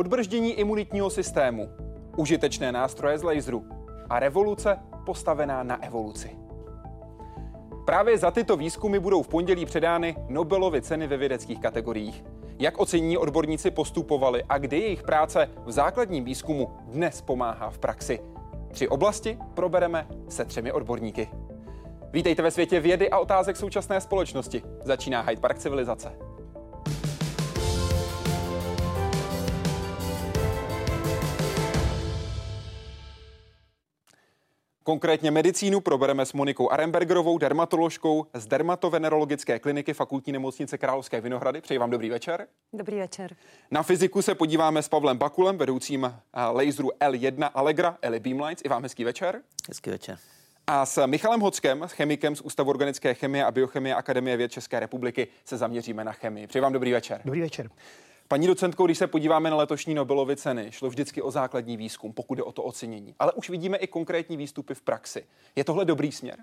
Odbrždění imunitního systému, užitečné nástroje z laseru a revoluce postavená na evoluci. Právě za tyto výzkumy budou v pondělí předány Nobelovy ceny ve vědeckých kategoriích. Jak ocení odborníci postupovali a kdy jejich práce v základním výzkumu dnes pomáhá v praxi. Tři oblasti probereme se třemi odborníky. Vítejte ve světě vědy a otázek současné společnosti. Začíná Hyde Park civilizace. Konkrétně medicínu probereme s Monikou Arembergerovou, dermatoložkou z dermatovenerologické kliniky Fakultní nemocnice Královské Vinohrady. Přeji vám dobrý večer. Dobrý večer. Na fyziku se podíváme s Pavlem Bakulem, vedoucím eh, laseru L1 Allegra, Eli Beamlines. I vám hezký večer. Hezký večer. A s Michalem Hockem, chemikem z Ústavu organické chemie a biochemie Akademie věd České republiky, se zaměříme na chemii. Přeji vám dobrý večer. Dobrý večer. Paní docentko, když se podíváme na letošní Nobelovy ceny, šlo vždycky o základní výzkum, pokud je o to ocenění. Ale už vidíme i konkrétní výstupy v praxi. Je tohle dobrý směr?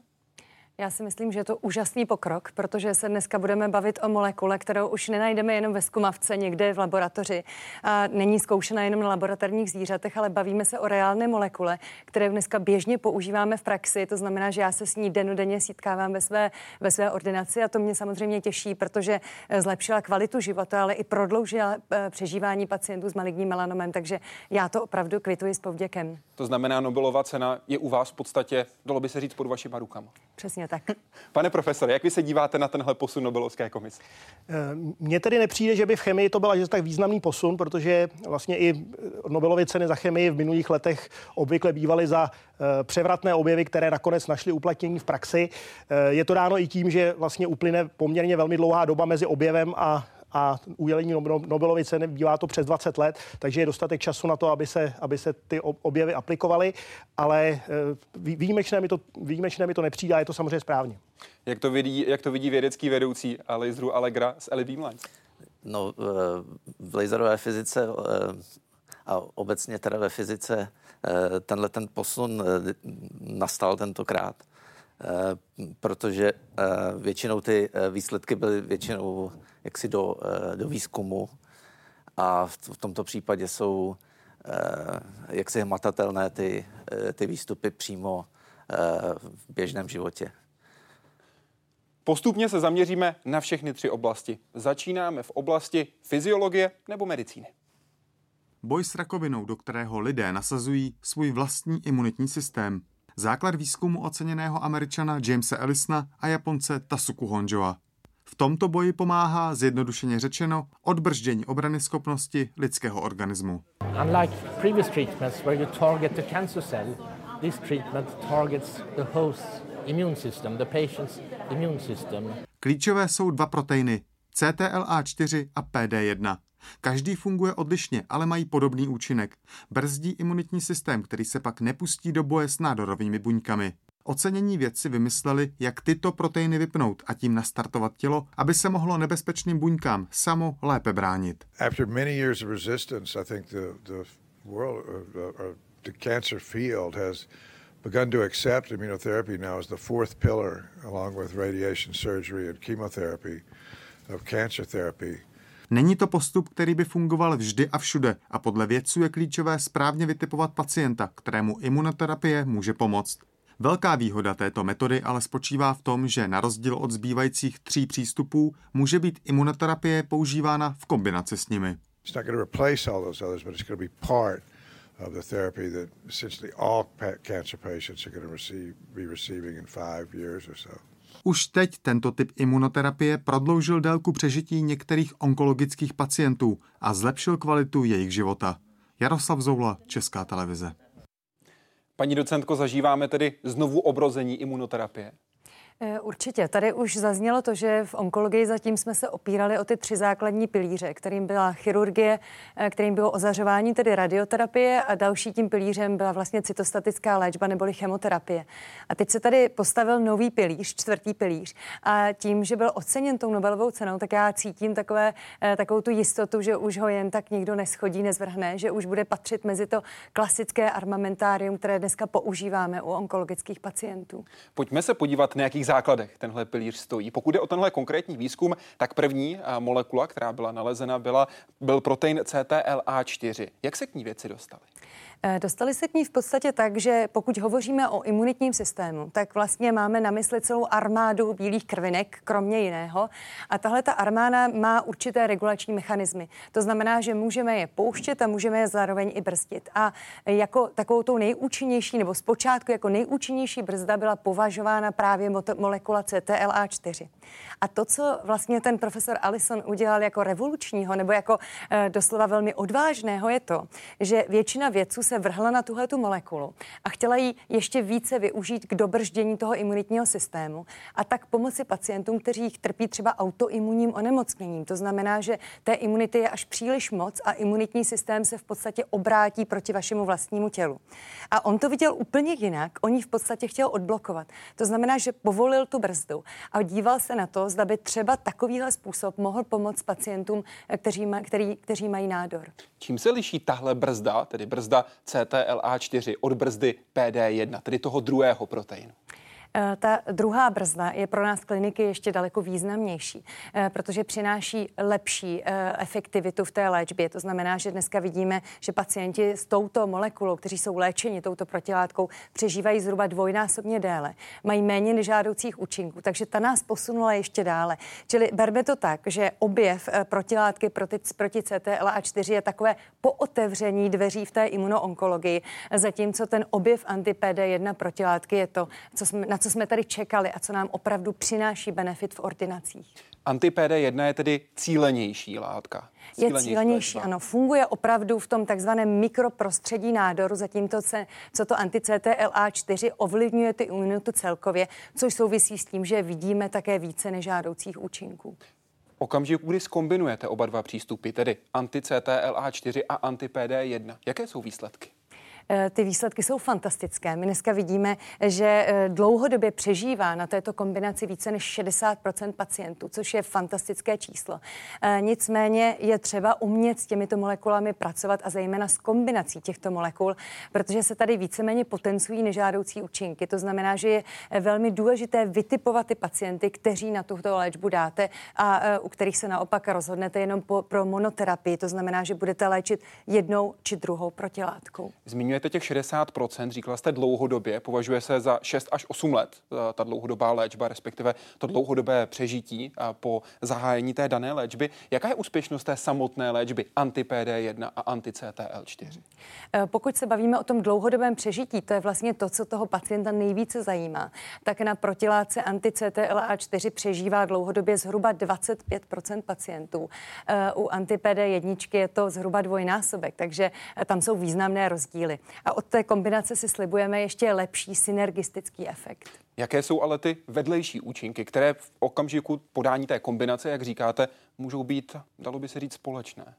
Já si myslím, že je to úžasný pokrok, protože se dneska budeme bavit o molekule, kterou už nenajdeme jenom ve zkumavce někde v laboratoři. A není zkoušena jenom na laboratorních zvířatech, ale bavíme se o reálné molekule, které dneska běžně používáme v praxi. To znamená, že já se s ní denodenně setkávám ve své, ve své ordinaci a to mě samozřejmě těší, protože eh, zlepšila kvalitu života, ale i prodloužila eh, přežívání pacientů s maligním melanomem. Takže já to opravdu kvituji s povděkem. To znamená, Nobelova cena je u vás v podstatě, dalo by se říct, pod vašima rukama. Přesně tak. Pane profesore, jak vy se díváte na tenhle posun Nobelovské komise? Eh, mně tedy nepřijde, že by v chemii to byl že tak významný posun, protože vlastně i Nobelovy ceny za chemii v minulých letech obvykle bývaly za eh, převratné objevy, které nakonec našly uplatnění v praxi. Eh, je to dáno i tím, že vlastně uplyne poměrně velmi dlouhá doba mezi objevem a a udělení Nobelovy ceny bývá to přes 20 let, takže je dostatek času na to, aby se, aby se ty objevy aplikovaly, ale eh, výjimečné mi to, výjimečné mi to nepřijde a je to samozřejmě správně. Jak to vidí, jak to vidí vědecký vedoucí laseru Allegra z Eli Beamlines? No, eh, v laserové fyzice eh, a obecně teda ve fyzice tenhle ten posun nastal tentokrát. Protože většinou ty výsledky byly většinou jaksi do, eh, do výzkumu a v, v tomto případě jsou eh, jaksi hmatatelné ty, eh, ty výstupy přímo v běžném životě. Postupně se zaměříme na všechny tři oblasti. Začínáme v oblasti fyziologie nebo medicíny. Boj s rakovinou, do kterého lidé nasazují svůj vlastní imunitní systém. Základ výzkumu oceněného američana Jamesa Ellisona a Japonce Tasuku Honjoa. V tomto boji pomáhá, zjednodušeně řečeno, odbrždění obrany schopnosti lidského organismu. Unlike previous treatments where you target the cancer cell, this treatment targets the host immune system, the patient's immune system. Klíčové jsou dva proteiny, CTLA4 a PD1. Každý funguje odlišně, ale mají podobný účinek. Brzdí imunitní systém, který se pak nepustí do boje s nádorovými buňkami. Ocenění vědci vymysleli, jak tyto proteiny vypnout a tím nastartovat tělo, aby se mohlo nebezpečným buňkám samo lépe bránit. After many years of resistance, I think the, the world, uh, uh, the cancer field has begun to accept immunotherapy now as the fourth pillar, along with radiation surgery and chemotherapy of cancer therapy. Není to postup, který by fungoval vždy a všude a podle vědců je klíčové správně vytipovat pacienta, kterému imunoterapie může pomoct. Velká výhoda této metody ale spočívá v tom, že na rozdíl od zbývajících tří přístupů může být imunoterapie používána v kombinaci s nimi. Už teď tento typ imunoterapie prodloužil délku přežití některých onkologických pacientů a zlepšil kvalitu jejich života. Jaroslav Zoula, Česká televize. Paní docentko, zažíváme tedy znovu obrození imunoterapie? Eh, určitě. Tady už zaznělo to, že v onkologii zatím jsme se opírali o ty tři základní pilíře, kterým byla chirurgie, eh, kterým bylo ozařování, tedy radioterapie a další tím pilířem byla vlastně cytostatická léčba neboli chemoterapie. A teď se tady postavil nový pilíř, čtvrtý pilíř. A tím, že byl oceněn tou Nobelovou cenou, tak já cítím takové, eh, takovou tu jistotu, že už ho jen tak nikdo neschodí, nezvrhne, že už bude patřit mezi to klasické armamentárium, které dneska používáme u onkologických pacientů. Pojďme se podívat na nějakých základech tenhle pilíř stojí. Pokud je o tenhle konkrétní výzkum, tak první molekula, která byla nalezena, byla, byl protein CTLA4. Jak se k ní věci dostaly? Eh, dostali se k ní v podstatě tak, že pokud hovoříme o imunitním systému, tak vlastně máme na mysli celou armádu bílých krvinek, kromě jiného. A tahle ta armáda má určité regulační mechanismy. To znamená, že můžeme je pouštět a můžeme je zároveň i brzdit. A jako takovou tou nejúčinnější, nebo zpočátku jako nejúčinnější brzda byla považována právě molekula CTLA4. A to, co vlastně ten profesor Allison udělal jako revolučního, nebo jako e, doslova velmi odvážného, je to, že většina vědců se vrhla na tuhle tu molekulu a chtěla ji ještě více využít k dobrždění toho imunitního systému a tak pomoci pacientům, kteří trpí třeba autoimunním onemocněním. To znamená, že té imunity je až příliš moc a imunitní systém se v podstatě obrátí proti vašemu vlastnímu tělu. A on to viděl úplně jinak. On ji v podstatě chtěl odblokovat. To znamená, že povolil tu brzdu a díval se na to, zda by třeba takovýhle způsob mohl pomoct pacientům, kteří, ma, který, kteří mají nádor. Čím se liší tahle brzda, tedy brzda CTLA4 od brzdy PD1, tedy toho druhého proteinu? Eh, ta druhá brzda je pro nás kliniky ještě daleko významnější, eh, protože přináší lepší eh, efektivitu v té léčbě. To znamená, že dneska vidíme, že pacienti s touto molekulou, kteří jsou léčeni touto protilátkou, přežívají zhruba dvojnásobně déle, mají méně nežádoucích účinků, takže ta nás posunula ještě dále. Čili berme to tak, že objev protilátky proti, proti CTLA4 je takové pootevření dveří v té imunoonkologii, zatímco ten objev anti-PD1 protilátky je to, co jsme, na co co jsme tady čekali a co nám opravdu přináší benefit v ordinacích. Anti-PD1 je tedy cílenější látka. Cílenější je cílenější, ano. Funguje opravdu v tom takzvaném mikroprostředí nádoru, zatímco se, co to anti-CTLA4 ovlivňuje ty imunitu celkově, což souvisí s tím, že vidíme také více nežádoucích účinků okamžiku, kdy skombinujete oba dva přístupy, tedy anti-CTLA4 a anti-PD1, jaké jsou výsledky? Eh, ty výsledky jsou fantastické. My dneska vidíme, že eh, dlouhodobě přežívá na této kombinaci více než 60% pacientů, což je fantastické číslo. Eh, nicméně je třeba umět s těmito molekulami pracovat a zejména s kombinací těchto molekul, protože se tady víceméně potencují nežádoucí účinky. To znamená, že je velmi důležité vytipovat ty pacienty, kteří na tuto léčbu dáte a u kterých se naopak rozhodnete jenom po, pro monoterapii. To znamená, že budete léčit jednou či druhou protilátkou. Zmiňuje zmiňujete těch 60%, říkala jste dlouhodobě, považuje se za 6 až 8 let eh, ta dlouhodobá léčba, respektive to dlouhodobé přežití eh, po zahájení té dané léčby. Jaká je úspěšnost té samotné léčby anti-PD1 a anti-CTL4? Eh, pokud se bavíme o tom dlouhodobém přežití, to je vlastně to, co toho pacienta nejvíce zajímá, tak na protilátce anti-CTLA4 přežívá dlouhodobě zhruba 25% pacientů. U anti-PD1 je to zhruba dvojnásobek, takže tam jsou významné rozdíly. A od té kombinace si slibujeme ještě lepší synergistický efekt. Jaké jsou ale ty vedlejší účinky, které v okamžiku podání té kombinace, jak říkáte, můžou být, dalo by se říct, společné?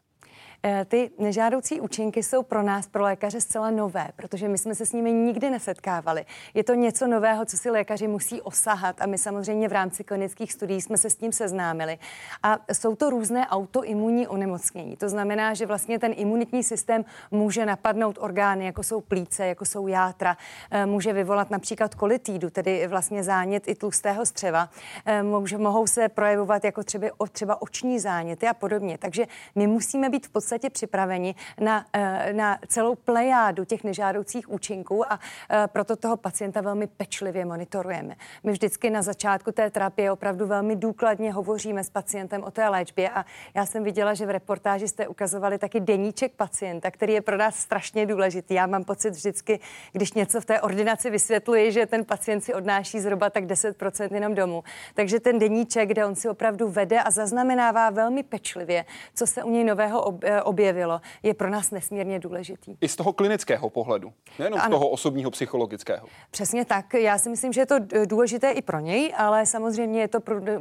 Eh, ty nežádoucí účinky jsou pro nás, pro lékaře, zcela nové, protože my jsme se s nimi nikdy nesetkávali. Je to něco nového, co si lékaři musí osahat a my samozřejmě v rámci klinických studií jsme se s tím seznámili. A jsou to různé autoimunní onemocnění. To znamená, že vlastně ten imunitní systém může napadnout orgány, jako jsou plíce, jako jsou játra, eh, může vyvolat například kolitídu, tedy vlastně zánět i tlustého střeva. Eh, může, mohou se projevovat jako třeba, třeba oční záněty a podobně. Takže my musíme být v podstatě podstatě připraveni na, eh, na celou plejádu těch nežádoucích účinků a eh, proto toho pacienta velmi pečlivě monitorujeme. My vždycky na začátku té terapie opravdu velmi důkladně hovoříme s pacientem o té léčbě a já jsem viděla, že v reportáži jste ukazovali taky deníček pacienta, který je pro nás strašně důležitý. Já mám pocit vždycky, když něco v té ordinaci vysvětluji, že ten pacient si odnáší zhruba tak 10% jenom domů. Takže ten deníček, kde on si opravdu vede a zaznamenává velmi pečlivě, co se u něj nového ob, eh, objevilo, je pro nás nesmírně důležitý. I z toho klinického pohledu, nejenom ano. z toho osobního psychologického. Přesně tak. Já si myslím, že je to důležité i pro něj, ale samozřejmě je to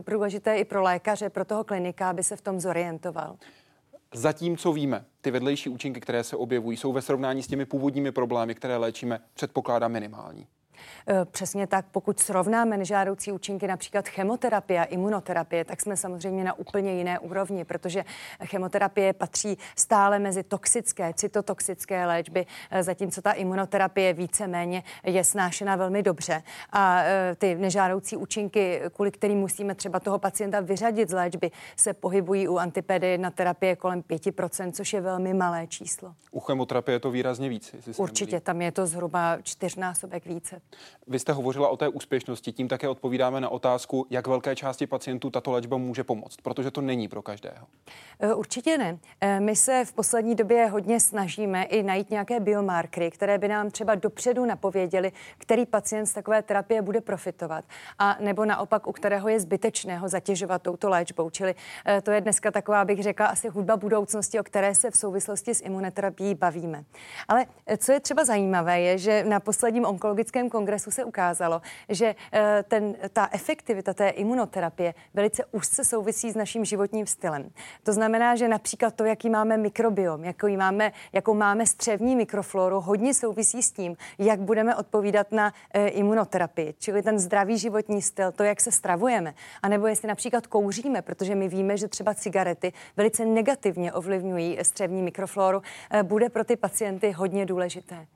důležité i pro lékaře, pro toho klinika, aby se v tom zorientoval. Zatím, co víme, ty vedlejší účinky, které se objevují, jsou ve srovnání s těmi původními problémy, které léčíme, předpokládá minimální. Eh, přesně tak, pokud srovnáme nežádoucí účinky například chemoterapie a imunoterapie, tak jsme samozřejmě na úplně jiné úrovni, protože chemoterapie patří stále mezi toxické, cytotoxické léčby, eh, zatímco ta imunoterapie víceméně je snášena velmi dobře. A eh, ty nežádoucí účinky, kvůli kterým musíme třeba toho pacienta vyřadit z léčby, se pohybují u antipedy na terapie kolem 5%, což je velmi malé číslo. U chemoterapie je to výrazně víc. Určitě, tam je to zhruba čtyřnásobek více. Vy jste hovořila o té úspěšnosti, tím také odpovídáme na otázku, jak velké části pacientů tato léčba může pomoct, protože to není pro každého. E, určitě ne. E, my se v poslední době hodně snažíme i najít nějaké biomarkery, které by nám třeba dopředu napověděli, který pacient z takové terapie bude profitovat, a nebo naopak, u kterého je zbytečného zatěžovat touto léčbou. Čili e, to je dneska taková, bych řekla, asi hudba budoucnosti, o které se v souvislosti s imunoterapií bavíme. Ale co je třeba zajímavé, je, že na posledním onkologickém kongresu se ukázalo, že eh, ten, ta efektivita té imunoterapie velice úzce souvisí s naším životním stylem. To znamená, že například to, jaký máme mikrobiom, jaký máme, jakou máme střevní mikrofloru, hodně souvisí s tím, jak budeme odpovídat na e, imunoterapii, čili ten zdravý životní styl, to, jak se stravujeme, anebo jestli například kouříme, protože my víme, že třeba cigarety velice negativně ovlivňují střevní mikrofloru, bude pro ty pacienty hodně důležité.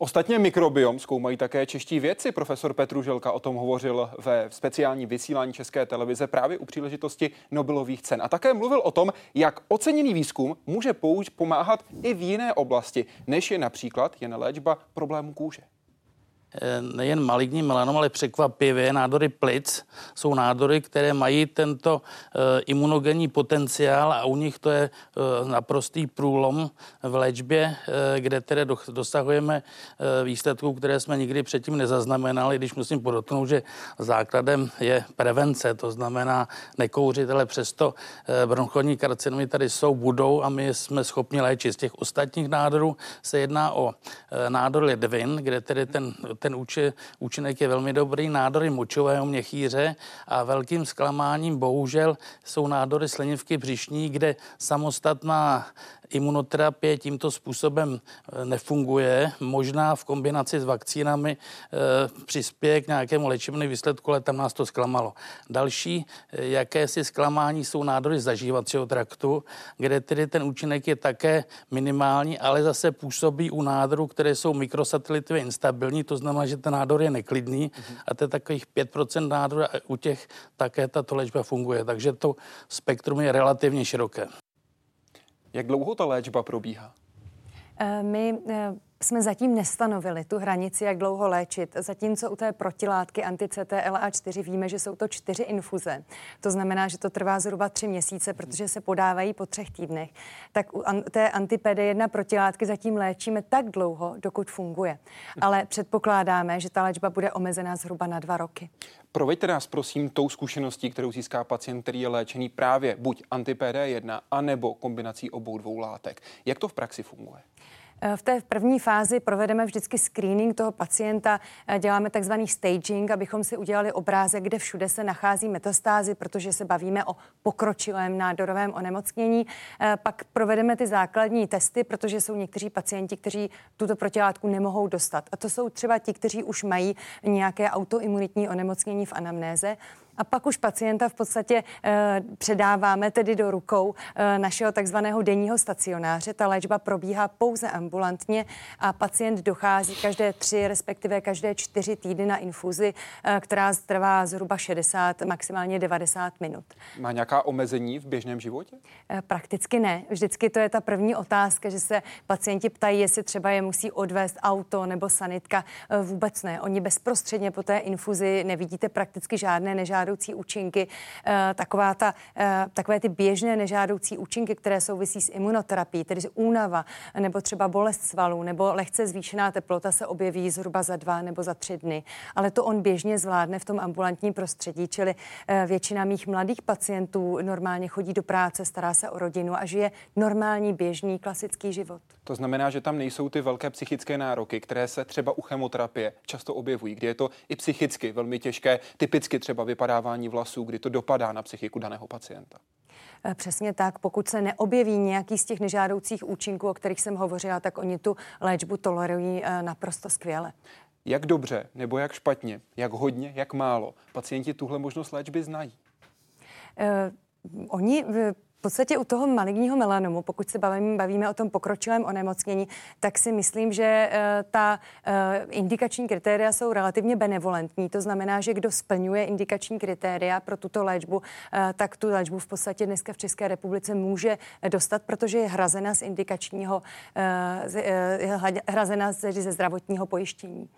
Ostatně mikrobiom zkoumají také čeští vědci. Profesor Petruželka o tom hovořil ve speciální vysílání České televize právě u příležitosti Nobelových cen. A také mluvil o tom, jak oceněný výzkum může pomáhat i v jiné oblasti, než je například jen léčba problémů kůže. Eh, nejen maligní melanom, ale překvapivě nádory plic jsou nádory, které mají tento e, imunogenní potenciál a u nich to je e, naprostý průlom v léčbě, kde tedy do, dosahujeme výsledků, které jsme nikdy předtím nezaznamenali, když musím podotknout, že základem je prevence, to znamená nekouřit, ale přesto bronchodní karcinomy tady jsou, budou a my jsme schopni léčit. Z těch ostatních nádorů se jedná o nádor ledvin, kde tedy ten ten úči, účinek je velmi dobrý. Nádory močového měchýře a velkým zklamáním bohužel jsou nádory slinivky břišní, kde samostatná imunoterapie tímto způsobem eh, nefunguje. Možná v kombinaci s vakcínami e, přispěje k nějakému léčebnému výsledku, ale tam nás to zklamalo. Další e, jakési zklamání jsou nádory zažívacího traktu, kde tedy ten účinek je také minimální, ale zase působí u nádorů, které jsou mikrosatelitově instabilní, to znamená, že ten nádor je neklidný mm-hmm. a to je takových 5% nádorů a u těch také tato léčba funguje. Takže to spektrum je relativně široké. Jak dlouho ta léčba probíhá? Eh, my eh, jsme zatím nestanovili tu hranici, jak dlouho léčit. Zatímco u té protilátky anti-CTLA4 víme, že jsou to čtyři infuze. To znamená, že to trvá zhruba tři měsíce, protože se podávají po třech týdnech. Tak u té anti-PD1 protilátky zatím léčíme tak dlouho, dokud funguje. Ale předpokládáme, že ta léčba bude omezená zhruba na dva roky. Proveďte nás prosím tou zkušeností, kterou získá pacient, který je léčený právě buď anti-PD1, anebo kombinací obou dvou látek. Jak to v praxi funguje? Eh, v té první fázi provedeme vždycky screening toho pacienta, eh, děláme takzvaný staging, abychom si udělali obrázek, kde všude se nachází metastázy, protože se bavíme o pokročilém nádorovém onemocnění. Eh, pak provedeme ty základní testy, protože jsou někteří pacienti, kteří tuto protilátku nemohou dostat. A to jsou třeba ti, kteří už mají nějaké autoimunitní onemocnění v anamnéze a pak už pacienta v podstatě e, předáváme tedy do rukou e, našeho takzvaného denního stacionáře. Ta léčba probíhá pouze ambulantně a pacient dochází každé tři, respektive každé čtyři týdny na infuzi, e, která trvá zhruba 60, maximálně 90 minut. Má nějaká omezení v běžném životě? Prakticky ne. Vždycky to je ta první otázka, že se pacienti ptají, jestli třeba je musí odvést auto nebo sanitka. Vůbec ne. Oni bezprostředně po té infuzi nevidíte prakticky žádné nežádné nežádoucí účinky, eh, taková ta, eh, takové ty běžné nežádoucí účinky, které souvisí s imunoterapií, tedy únava nebo třeba bolest svalů nebo lehce zvýšená teplota se objeví zhruba za dva nebo za tři dny. Ale to on běžně zvládne v tom ambulantním prostředí, čili eh, většina mých mladých pacientů normálně chodí do práce, stará se o rodinu a žije normální, běžný, klasický život. To znamená, že tam nejsou ty velké psychické nároky, které se třeba u chemoterapie často objevují, kde je to i psychicky velmi těžké, typicky třeba vypadá vypadávání vlasů, kdy to dopadá na psychiku daného pacienta? Eh, přesně tak. Pokud se neobjeví nějaký z těch nežádoucích účinků, o kterých jsem hovořila, tak oni tu léčbu tolerují eh, naprosto skvěle. Jak dobře nebo jak špatně, jak hodně, jak málo pacienti tuhle možnost léčby znají? Uh, oni v podstatě u toho maligního melanomu, pokud se bavíme, bavíme o tom pokročilém onemocnění, tak si myslím, že uh, ta uh, indikační kritéria jsou relativně benevolentní. To znamená, že kdo splňuje indikační kritéria pro tuto léčbu, uh, tak tu léčbu v podstatě dneska v České republice může dostat, protože je hrazena z indikačního, hrazena ze, ze zdravotního pojištění.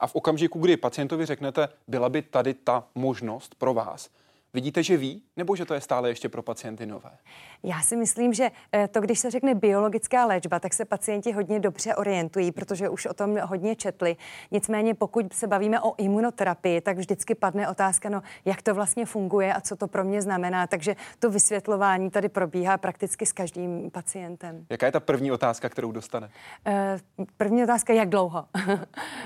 A v okamžiku, kdy pacientovi řeknete, byla by tady ta možnost pro vás, Vidíte, že ví, nebo že to je stále ještě pro pacienty nové? Já si myslím, že eh, to, když se řekne biologická léčba, tak se pacienti hodně dobře orientují, protože už o tom hodně četli. Nicméně, pokud se bavíme o imunoterapii, tak vždycky padne otázka, no, jak to vlastně funguje a co to pro mě znamená. Takže to vysvětlování tady probíhá prakticky s každým pacientem. Jaká je ta první otázka, kterou dostane? Eh, první otázka, jak dlouho?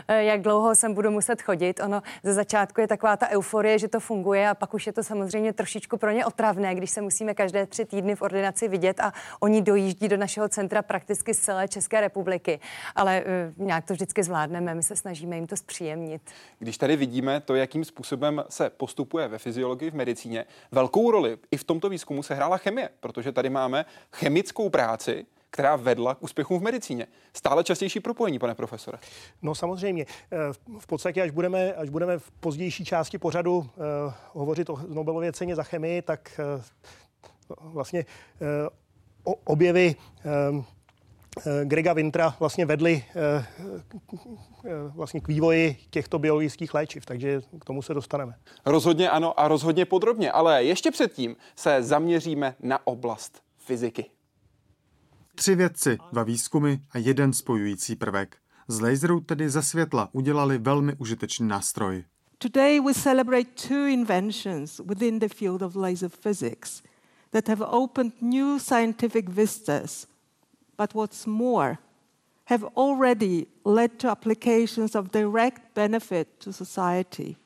Eh, jak dlouho sem budu muset chodit? Ono ze začátku je taková ta euforie, že to funguje a pak už je to samozřejmě trošičku pro ně otravné, když se musíme každé tři týdny v ordinaci vidět a oni dojíždí do našeho centra prakticky z celé České republiky. Ale uh, nějak to vždycky zvládneme, my se snažíme jim to zpříjemnit. Když tady vidíme to, jakým způsobem se postupuje ve fyziologii, v medicíně, velkou roli i v tomto výzkumu se hrála chemie, protože tady máme chemickou práci, která vedla k úspěchům v medicíně. Stále častější propojení, pane profesore. No samozřejmě. Eh, v podstatě, až budeme, až budeme v pozdější části pořadu uh, hovořit o Nobelově ceně za chemii, tak uh, vlastně uh, objevy Grega Vintra vlastně vedli vlastně k vývoji těchto biologických léčiv, takže k tomu se dostaneme. Rozhodně ano a rozhodně podrobně, ale ještě předtím se zaměříme na oblast fyziky. Tři vědci, dva výzkumy a jeden spojující prvek. Z laserů tedy ze světla udělali velmi užitečný nástroj. Today we celebrate two inventions within the field of laser physics that have opened new scientific vistas. But what's more, have already led to applications of direct benefit to society.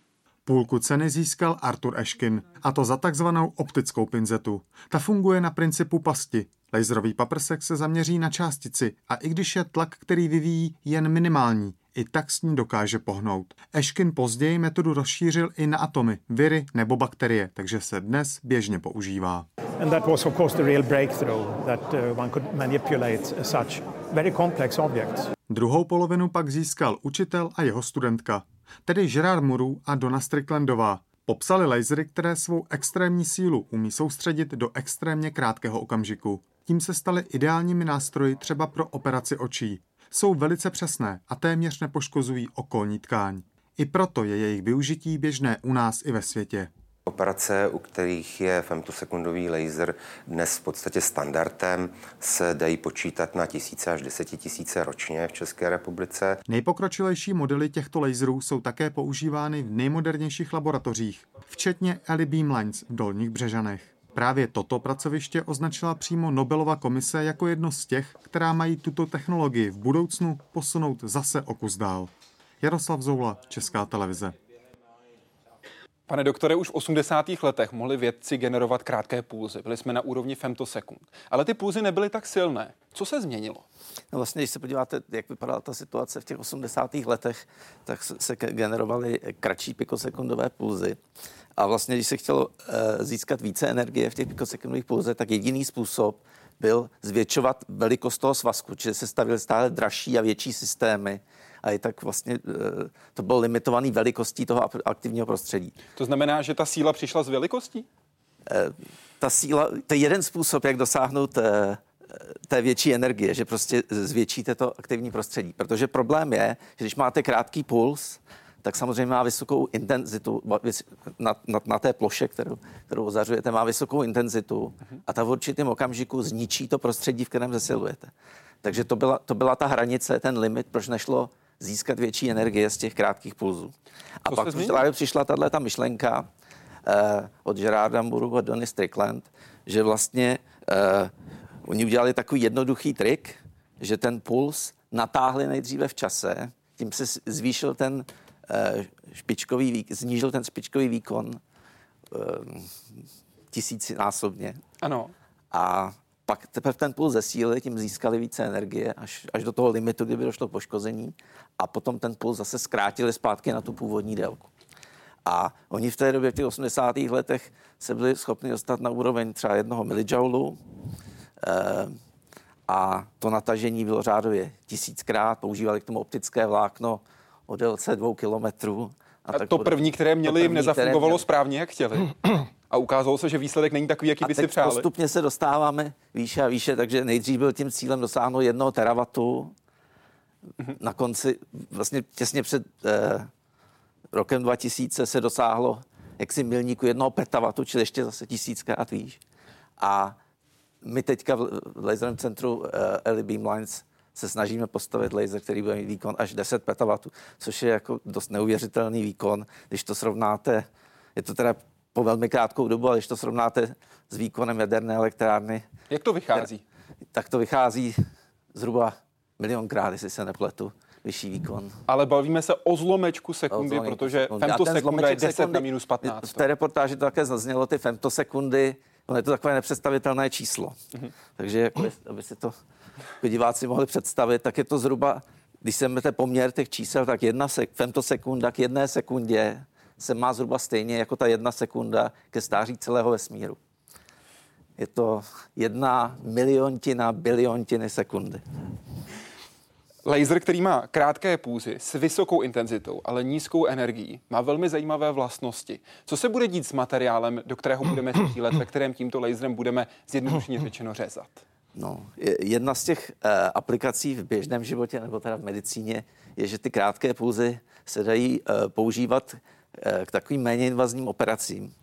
Půlku ceny získal Arthur Eshkin, a to za takzvanou optickou pinzetu. Ta funguje na principu pasti. Laserový paprsek se zaměří na částici a i když je tlak, který vyvíjí, jen minimální, i tak s ní dokáže pohnout. Eshkin později metodu rozšířil i na atomy, viry nebo bakterie, takže se dnes běžně používá. And that was of course the real breakthrough that uh, one could manipulate such very complex objects. Druhou polovinu pak získal učitel a jeho studentka tedy Gerard Muru a Donna Stricklandová. Popsali lasery, které svou extrémní sílu umí soustředit do extrémně krátkého okamžiku. Tím se staly ideálními nástroji třeba pro operaci očí. Jsou velice přesné a téměř nepoškozují okolní tkáň. I proto je jejich využití běžné u nás i ve světě. Operace, u kterých je femtosekundový laser dnes v podstatě standardem, se dají počítat na tisíce až desetitisíce ročně v České republice. Nejpokročilejší modely těchto laserů jsou také používány v nejmodernějších laboratořích, včetně Eli Beamlines v Dolních Břežanech. Právě toto pracoviště označila přímo Nobelova komise jako jedno z těch, která mají tuto technologii v budoucnu posunout zase o kus dál. Jaroslav Zoula, Česká televize. Pane doktore, už v 80. letech mohli vědci generovat krátké pulzy. Byli jsme na úrovni femtosekund. Ale ty pulzy nebyly tak silné. Co se změnilo? No vlastně, když se podíváte, jak vypadala ta situace v těch 80. letech, tak se generovaly kratší pikosekundové pulzy. A vlastně, když se chtělo uh, získat více energie v těch pikosekundových pulzech, tak jediný způsob byl zvětšovat velikost toho svazku, čili se stavily stále dražší a větší systémy, a i tak vlastně eh, to bylo limitovaný velikostí toho aktivního prostředí. To znamená, že ta síla přišla z velikostí? Eh, ta síla, to je jeden způsob, jak dosáhnout eh, té větší energie, že prostě zvětšíte to aktivní prostředí. Protože problém je, že když máte krátký puls, tak samozřejmě má vysokou intenzitu na, na, na té ploše, kterou, kterou ozařujete, má vysokou intenzitu a ta v určitém okamžiku zničí to prostředí, v kterém zesilujete. Takže to byla, to byla ta hranice, ten limit, proč nešlo získat větší energie z těch krátkých pulzů. A to pak právě přišla tahle ta myšlenka eh, od Gerarda Muru a Donny Strickland, že vlastně eh, oni udělali takový jednoduchý trik, že ten puls natáhli nejdříve v čase, tím se zvýšil ten eh, špičkový, znížil ten špičkový výkon eh, tisícinásobně. Ano. A pak teprve ten puls zesílili, tím získali více energie až, až do toho limitu, kdyby došlo k poškození a potom ten puls zase zkrátili zpátky na tu původní délku. A oni v té době, v těch 80. letech, se byli schopni dostat na úroveň třeba jednoho milijoulu. Eh, a to natažení bylo řádově tisíckrát. Používali k tomu optické vlákno o délce dvou kilometrů. A, a to první, které měli, jim nezafungovalo měli. správně, jak chtěli. A ukázalo se, že výsledek není takový, jaký by si přáli. postupně se dostáváme výše a výše, takže nejdřív byl tím cílem dosáhnout jednoho teravatu. Mm-hmm. Na konci, vlastně těsně před eh, rokem 2000 se dosáhlo jaksi milníku jednoho petavatu, čili ještě zase tisíckrát výš. A my teďka v laserovém centru uh, Ellie Beamlines se snažíme postavit laser, který bude mít výkon až 10 petawatů, což je jako dost neuvěřitelný výkon, když to srovnáte, je to teda po velmi krátkou dobu, ale když to srovnáte s výkonem jaderné elektrárny. Jak to vychází? Tak to vychází zhruba milionkrát, jestli se nepletu vyšší výkon. Ale bavíme se o zlomečku sekundy, o protože sekundy. femtosekunda je 10 sekundy, na minus 15. V té reportáži to také zaznělo, ty femtosekundy, ono je to takové nepředstavitelné číslo. Mm-hmm. Takže jako, aby si to jako diváci mohli představit, tak je to zhruba, když se poměr těch čísel, tak jedna sek, femtosekunda k jedné sekundě se má zhruba stejně jako ta jedna sekunda ke stáří celého vesmíru. Je to jedna miliontina biliontiny sekundy. Laser, který má krátké půzy s vysokou intenzitou, ale nízkou energií, má velmi zajímavé vlastnosti. Co se bude dít s materiálem, do kterého budeme střílet, ve kterém tímto laserem budeme zjednodušeně řečeno řezat? No, jedna z těch uh, aplikací v běžném životě nebo teda v medicíně je, že ty krátké pulzy se dají uh, používat k takovým méně invazním operacím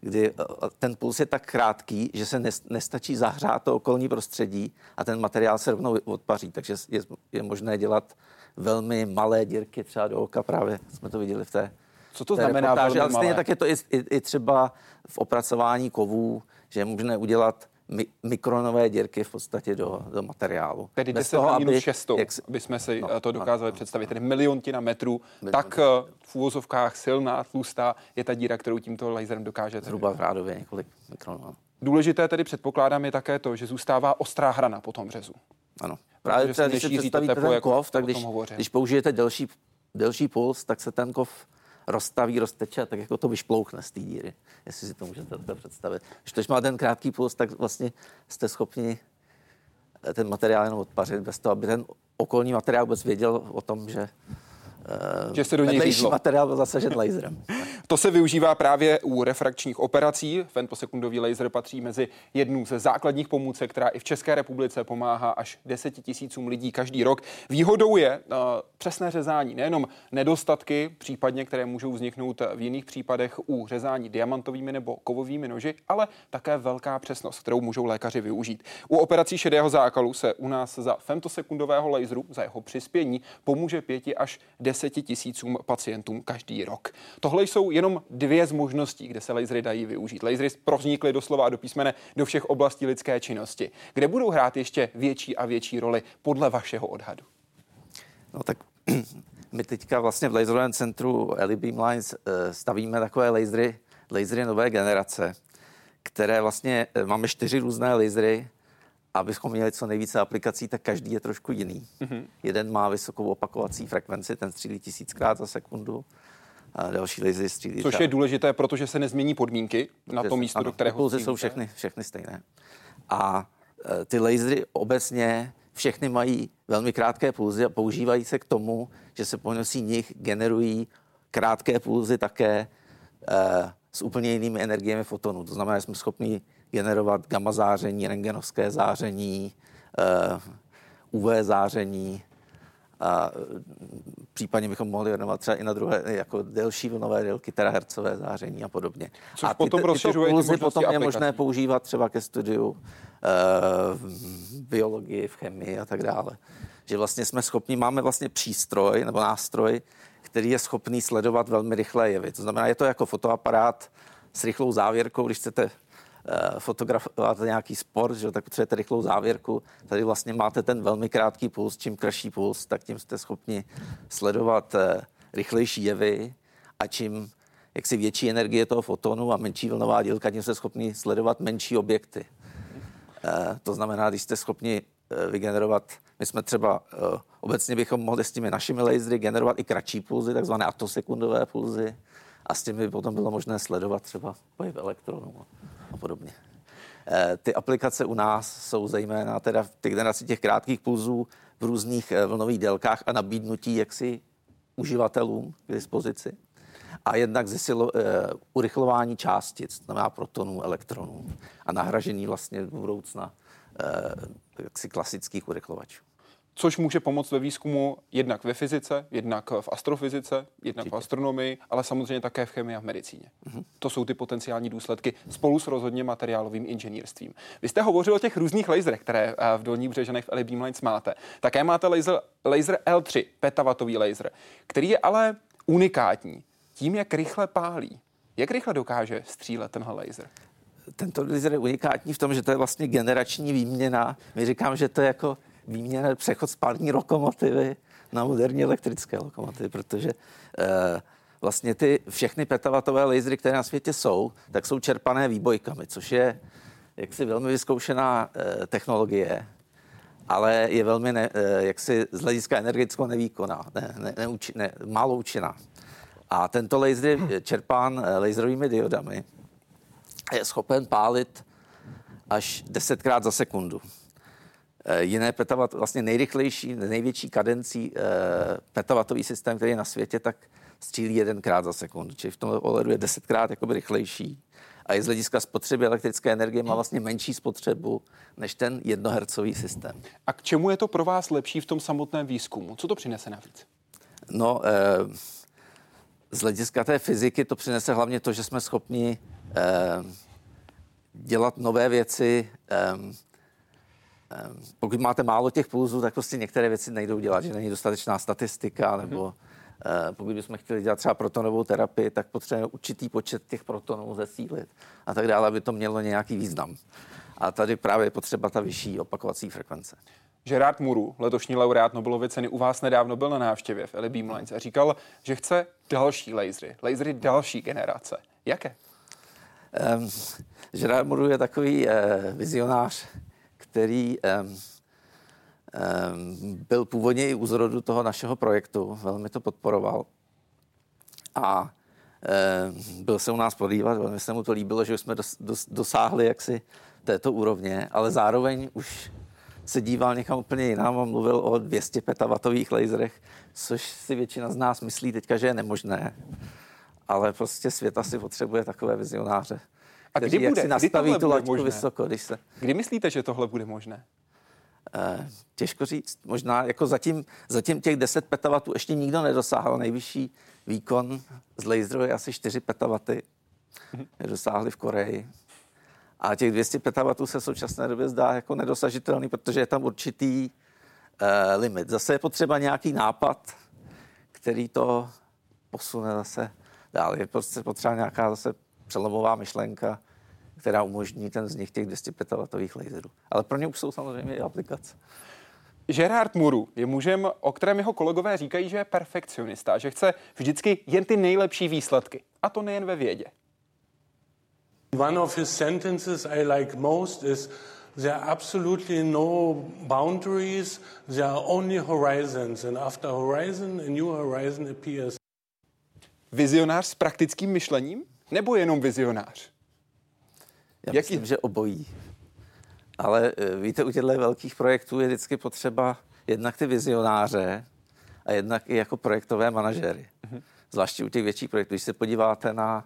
kdy eh, ten puls je tak krátký, že se nestačí zahřát to okolní prostředí a ten materiál se rovnou odpaří. Takže je, je možné dělat velmi malé dírky třeba do oka, právě jsme to viděli v té Co to znamená velmi Ale stejně tak je to i, i, i třeba v opracování kovů, že je možné udělat mi, mikronové dírky v podstatě do, do materiálu. Tedy 10 na minus 6, jak, aby jsme si no, to dokázali no, představit. Tedy miliontina metrů, milion tak eh, v úvozovkách silná, tlustá je ta díra, kterou tímto laserem dokážete. Zhruba v rádově několik mikronů. No. Důležité tedy předpokládám je také to, že zůstává ostrá hrana po tom řezu. Ano. Právě třeba, když si představíte ten jako kov, tak když, když použijete delší, delší puls, tak se ten kov rozstaví, rozteče, tak jako to vyšplouchne z té díry, jestli si to můžete představit. Když to má ten krátký puls, tak vlastně jste schopni eh, ten materiál jenom odpařit bez toho, aby ten okolní materiál vůbec věděl o tom, že že se do něj řízlo. materiál byl zasažen laserem. To se využívá právě u refrakčních operací. Femtosekundový laser patří mezi jednu ze základních pomůcek, která i v České republice pomáhá až 10 tisícům lidí každý rok. Výhodou je uh, přesné řezání, nejenom nedostatky, případně které můžou vzniknout v jiných případech u řezání diamantovými nebo kovovými noži, ale také velká přesnost, kterou můžou lékaři využít. U operací šedého zákalu se u nás za femtosekundového laseru, za jeho přispění, pomůže pěti až 10 tisícům pacientům každý rok. Tohle jsou jenom dvě z možností, kde se lasery dají využít. Lasery pronikly doslova a do písmene do všech oblastí lidské činnosti. Kde budou hrát ještě větší a větší roli podle vašeho odhadu? No tak my teďka vlastně v laserovém centru LED Beamlines eh, stavíme takové lasery, lasery nové generace, které vlastně, eh, máme čtyři různé lasery, abychom měli co nejvíce aplikací, tak každý je trošku jiný. Mm-hmm. Jeden má vysokou opakovací frekvenci, ten střílí tisíckrát za sekundu, a další lasery střílí. Což je důležité, protože se nezmění podmínky na to místo, ano, do kterého Pulzy jsou všechny, všechny stejné. A e, ty lasery obecně všechny mají velmi krátké pulzy a používají se k tomu, že se pomocí nich generují krátké pulzy také e, s úplně jinými energiemi fotonů. To znamená, že jsme schopni generovat gamma záření, rengenovské záření, eh, UV záření, a případně bychom mohli věnovat třeba i na druhé, jako delší vlnové délky, terahertzové záření a podobně. Což a ty, potom rozšiřuje ty potom aplikací. je možné používat třeba ke studiu uh, v biologii, v chemii a tak dále. Že vlastně jsme schopni, máme vlastně přístroj nebo nástroj, který je schopný sledovat velmi rychlé jevy. To znamená, je to jako fotoaparát s rychlou závěrkou, když chcete fotografovat nějaký sport, že, tak potřebujete rychlou závěrku. Tady vlastně máte ten velmi krátký puls, čím kratší puls, tak tím jste schopni sledovat eh, rychlejší jevy a čím jaksi větší energie toho fotonu a menší vlnová dílka, tím jste schopni sledovat menší objekty. E, to znamená, když jste schopni vygenerovat, my jsme třeba obecně bychom mohli s těmi našimi lasery generovat i kratší pulzy, takzvané atosekundové pulzy, a s tím by potom bylo možné sledovat třeba pohyb elektronů a podobně. Ty aplikace u nás jsou zejména teda v těch generaci těch krátkých pulzů v různých vlnových délkách a nabídnutí jaksi uživatelům k dispozici a jednak zesilo, uh, urychlování částic, znamená protonů, elektronů a nahražení vlastně do budoucna uh, jaksi klasických urychlovačů. Což může pomoct ve výzkumu jednak ve fyzice, jednak v astrofyzice, jednak Určitě. v astronomii, ale samozřejmě také v chemii a v medicíně. Uh-huh. To jsou ty potenciální důsledky spolu s rozhodně materiálovým inženýrstvím. Vy jste hovořil o těch různých laserech, které v dolních břežanech v LED Beamlines máte. Také máte laser, laser L3, petavatový laser, který je ale unikátní tím, jak rychle pálí. Jak rychle dokáže střílet tenhle laser? Tento laser je unikátní v tom, že to je vlastně generační výměna. My říkám, že to je jako výměna přechod z pární lokomotivy na moderní elektrické lokomotivy, protože eh, vlastně ty všechny petavatové lasery, které na světě jsou, tak jsou čerpané výbojkami, což je jaksi velmi vyzkoušená eh, technologie, ale je velmi ne, eh, jaksi z hlediska energetického nevýkonná, ne, ne, ne, ne, málo účinná. A tento laser je čerpán eh, laserovými diodami a je schopen pálit až desetkrát za sekundu. Eh, jiné petavat, vlastně nejrychlejší, největší kadencí eh, petavatový systém, který je na světě, tak střílí jedenkrát za sekundu. Čili v tom ohledu je desetkrát jakoby rychlejší. A i z hlediska spotřeby elektrické energie má vlastně menší spotřebu než ten jednohercový systém. A k čemu je to pro vás lepší v tom samotném výzkumu? Co to přinese navíc? No, eh, z hlediska té fyziky to přinese hlavně to, že jsme schopni eh, dělat nové věci. Eh, eh, pokud máte málo těch pulzů, tak prostě některé věci nejdou dělat, že není dostatečná statistika, nebo eh, pokud bychom chtěli dělat třeba protonovou terapii, tak potřebujeme určitý počet těch protonů zesílit a tak dále, aby to mělo nějaký význam. A tady právě je potřeba ta vyšší opakovací frekvence. Gerard Muru, letošní laureát Nobelovy ceny, u vás nedávno byl na návštěvě v Eli Beamlines a říkal, že chce další lasery, lasery další generace. Jaké? Um, Gerard Muru je takový uh, vizionář, který um, um, byl původně i u zrodu toho našeho projektu, velmi to podporoval. A um, byl se u nás podívat, velmi se mu to líbilo, že už jsme dos, dos, dosáhli jaksi této úrovně, ale zároveň už se díval někam úplně jinam a mluvil o 200 petavatových laserech, což si většina z nás myslí teďka, že je nemožné. Ale prostě svět asi potřebuje takové vizionáře. A kdy bude? si nastaví kdy tu laťku vysoko, když se... Kdy myslíte, že tohle bude možné? Eh, těžko říct. Možná jako zatím, zatím těch 10 petavatů ještě nikdo nedosáhl. Nejvyšší výkon z laseru je asi 4 petavaty. Mhm. Dosáhli v Koreji. A těch 200 petawatů se v současné době zdá jako nedosažitelný, protože je tam určitý uh, limit. Zase je potřeba nějaký nápad, který to posune zase dál. Je prostě potřeba nějaká zase přelomová myšlenka, která umožní ten vznik těch 200 petawatových laserů. Ale pro ně už jsou samozřejmě i aplikace. Gerard Muru je mužem, o kterém jeho kolegové říkají, že je perfekcionista, že chce vždycky jen ty nejlepší výsledky. A to nejen ve vědě. One of his sentences I like most is there are absolutely no boundaries, there are only horizons, and after horizon, a new horizon appears. Vizionář s praktickým myšlením? Nebo jenom vizionář? Já Jaký? myslím, že obojí. Ale eh, víte, u těchto velkých projektů je vždycky potřeba jednak ty vizionáře a jednak i jako projektové manažery. Mm-hmm. Zvláště u těch větších projektů. Když se podíváte na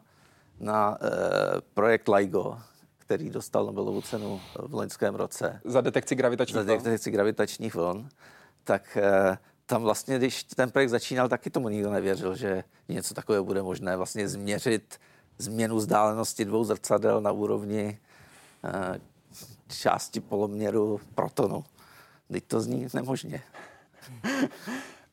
na eh, projekt LIGO, který dostal Nobelovu cenu v loňském roce. Za detekci gravitačních vln. Za detekci gravitačních vln. Tak eh, tam vlastně, když ten projekt začínal, taky tomu nikdo nevěřil, že něco takového bude možné vlastně změřit změnu vzdálenosti dvou zrcadel na úrovni eh, části poloměru protonu. Teď to zní nemožně.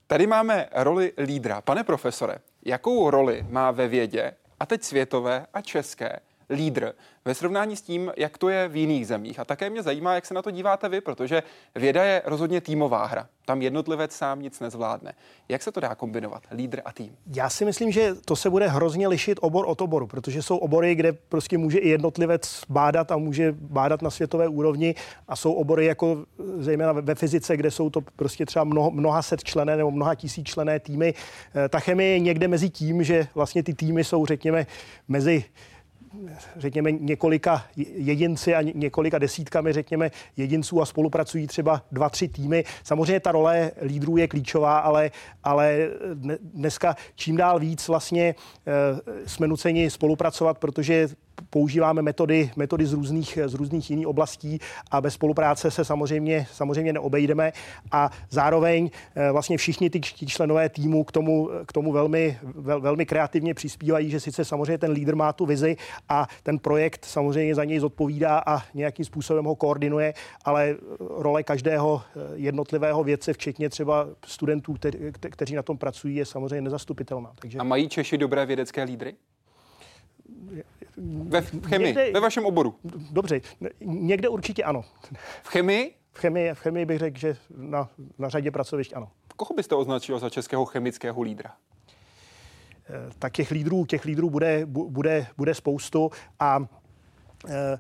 Tady máme roli lídra. Pane profesore, jakou roli má ve vědě a teď světové a české, lídr ve srovnání s tím, jak to je v jiných zemích. A také mě zajímá, jak se na to díváte vy, protože věda je rozhodně týmová hra. Tam jednotlivec sám nic nezvládne. Jak se to dá kombinovat, lídr a tým? Já si myslím, že to se bude hrozně lišit obor od oboru, protože jsou obory, kde prostě může i jednotlivec bádat a může bádat na světové úrovni a jsou obory jako zejména ve fyzice, kde jsou to prostě třeba mnoho, mnoha set člené nebo mnoha tisíc člené týmy. Eh, ta chemie je někde mezi tím, že vlastně ty týmy jsou, řekněme, mezi řekněme, několika jedinci a několika desítkami, řekněme, jedinců a spolupracují třeba dva, tři týmy. Samozřejmě ta role lídrů je klíčová, ale, ale dneska čím dál víc vlastně eh, jsme nuceni spolupracovat, protože používáme metody, metody z, různých, z různých jiných oblastí a bez spolupráce se samozřejmě, samozřejmě neobejdeme a zároveň eh, vlastně všichni ty členové týmu k tomu, k tomu velmi, vel, velmi kreativně přispívají, že sice samozřejmě ten lídr má tu vizi a ten projekt samozřejmě za něj zodpovídá a nějakým způsobem ho koordinuje, ale role každého eh, jednotlivého vědce, včetně třeba studentů, kteří na tom pracují, je samozřejmě nezastupitelná. Takže... A mají Češi dobré vědecké lídry? Ve chemii, někde, ve vašem oboru. Dobře, někde určitě ano. V chemii? V chemii, v chemii bych řekl, že na, na řadě pracovišť ano. Koho byste označil za českého chemického lídra? Eh, tak těch lídrů, těch lídrů bude, bude, bude spoustu a e,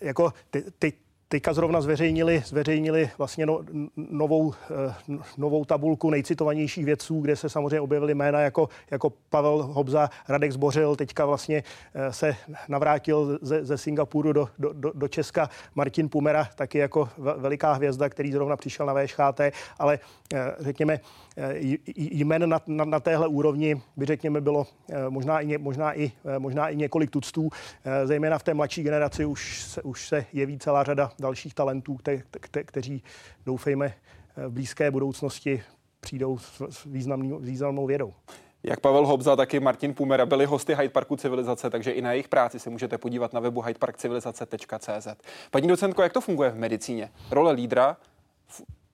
jako ty, ty, Teďka zrovna zveřejnili, zveřejnili vlastně no, novou, eh, novou tabulku nejcitovanějších vědců, kde se samozřejmě objevily jména jako, jako Pavel Hobza, Radek Zbořil, teďka vlastně eh, se navrátil ze, ze Singapuru do, do, do Česka. Martin Pumera, taky jako veliká hvězda, který zrovna přišel na VŠHT, ale eh, řekněme, jmen na, na, na téhle úrovni by řekněme bylo možná i, možná i, možná i několik tuctů, zejména v té mladší generaci už se, už se jeví celá řada dalších talentů, kte, kte, kteří doufejme v blízké budoucnosti přijdou s významný, významnou vědou. Jak Pavel Hobza, tak i Martin Pumera byli hosty Hyde Parku Civilizace, takže i na jejich práci se můžete podívat na webu hydeparkcivilizace.cz. Paní docentko, jak to funguje v medicíně? Role lídra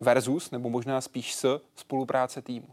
versus, nebo možná spíš s spolupráce týmu?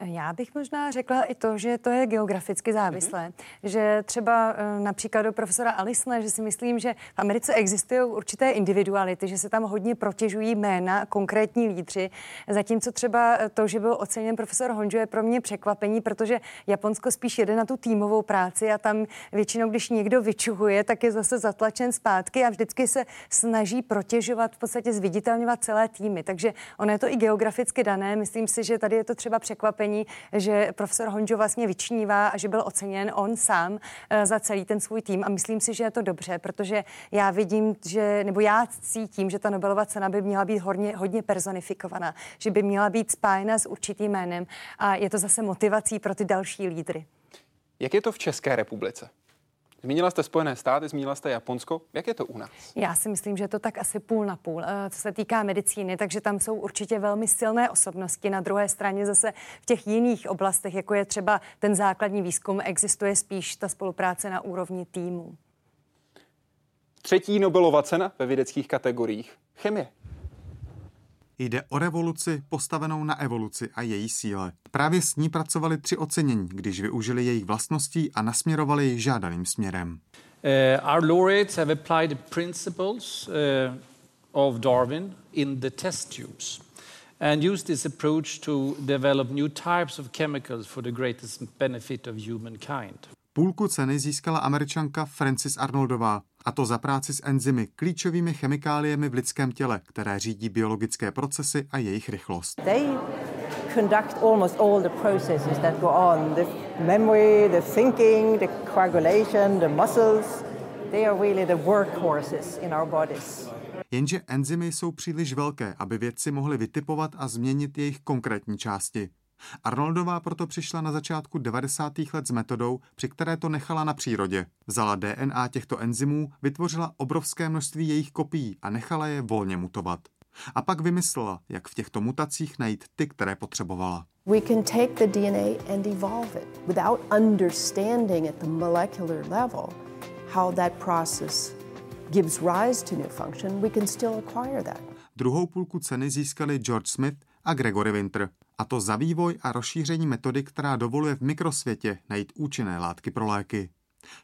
Já bych možná řekla i to, že to je geograficky závislé. Mm-hmm. Že třeba eh, například do profesora Alisne, že si myslím, že v Americe existují určité individuality, že se tam hodně protěžují jména, konkrétní lídři, zatímco třeba to, že byl oceněn profesor Honjo, je pro mě překvapení, protože Japonsko spíš jede na tu týmovou práci a tam většinou, když někdo vyčuhuje, tak je zase zatlačen zpátky a vždycky se snaží protěžovat, v podstatě zviditelňovat celé týmy. Takže ono je to i geograficky dané. Myslím si, že tady je to třeba překvapení překvapení, že profesor Honjo vlastně vyčnívá a že byl oceněn on sám eh, za celý ten svůj tým a myslím si, že je to dobře, protože já vidím, že, nebo já cítím, že ta Nobelova cena by měla být hodně, hodně personifikovaná, že by měla být spájena s určitým jménem a je to zase motivací pro ty další lídry. Jak je to v České republice? Zmínila jste Spojené státy, zmínila jste Japonsko. Jak je to u nás? Já si myslím, že je to tak asi půl na půl, eh, co se týká medicíny, takže tam jsou určitě velmi silné osobnosti. Na druhé straně zase v těch jiných oblastech, jako je třeba ten základní výzkum, existuje spíš ta spolupráce na úrovni týmu. Třetí Nobelova cena ve vědeckých kategoriích. Chemie. Jde o revoluci postavenou na evoluci a její síle. Právě s ní pracovali tři ocenění, když využili jejich vlastností a nasměrovali ji žádaným směrem. Uh, our laureates have applied the principles uh, of Darwin in the test tubes and used this approach to develop new types of chemicals for the greatest benefit of humankind. Půlku ceny získala američanka Francis Arnoldová, a to za práci s enzymy, klíčovými chemikáliemi v lidském těle, které řídí biologické procesy a jejich rychlost. They conduct almost all the processes that go on, the memory, the thinking, the coagulation, the muscles. They are really the workhorses in our bodies. Jenže enzymy jsou příliš velké, aby vědci mohli vytipovat a změnit jejich konkrétní části. Arnoldová proto přišla na začátku 90. let s metodou, při které to nechala na přírodě. Vzala DNA těchto enzymů, vytvořila obrovské množství jejich kopií a nechala je volně mutovat. A pak vymyslela, jak v těchto mutacích najít ty, které potřebovala. We can take the DNA and evolve it without understanding at the molecular level how that process gives rise to new function, we can still acquire that. Druhou půlku ceny získali George Smith a Gregory Winter. A to za vývoj a rozšíření metody, která dovoluje v mikrosvětě najít účinné látky pro léky.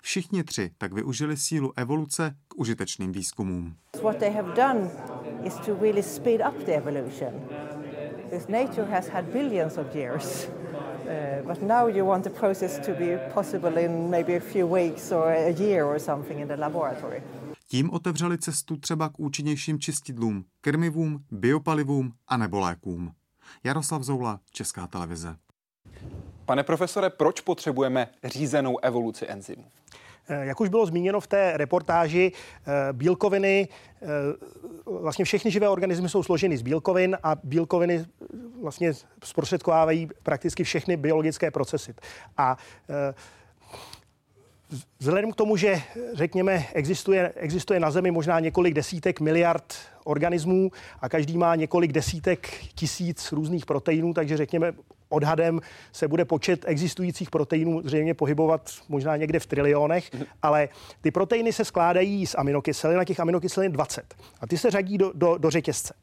Všichni tři tak využili sílu evoluce k užitečným výzkumům. What they have done is to really speed up the evolution. Because nature has had billions of years. Uh, but now you want the process to be possible in maybe a few weeks or a year or something in the laboratory. Tím otevřeli cestu třeba k účinnějším čistidlům, krmivům, biopalivům a nebo lékům. Jaroslav Zoula, Česká televize. Pane profesore, proč potřebujeme řízenou evoluci enzymů? Eh, jak už bylo zmíněno v té reportáži, eh, bílkoviny, eh, vlastně všechny živé organismy jsou složeny z bílkovin a bílkoviny vlastně zprostředkovávají prakticky všechny biologické procesy. A Vzhledem k tomu, že řekněme, existuje, existuje na Zemi možná několik desítek miliard organismů a každý má několik desítek tisíc různých proteinů, takže řekněme odhadem se bude počet existujících proteinů zřejmě pohybovat možná někde v trilionech, ale ty proteiny se skládají z aminokyselin, na těch aminokyselin 20 a ty se řadí do, do, do řetězce.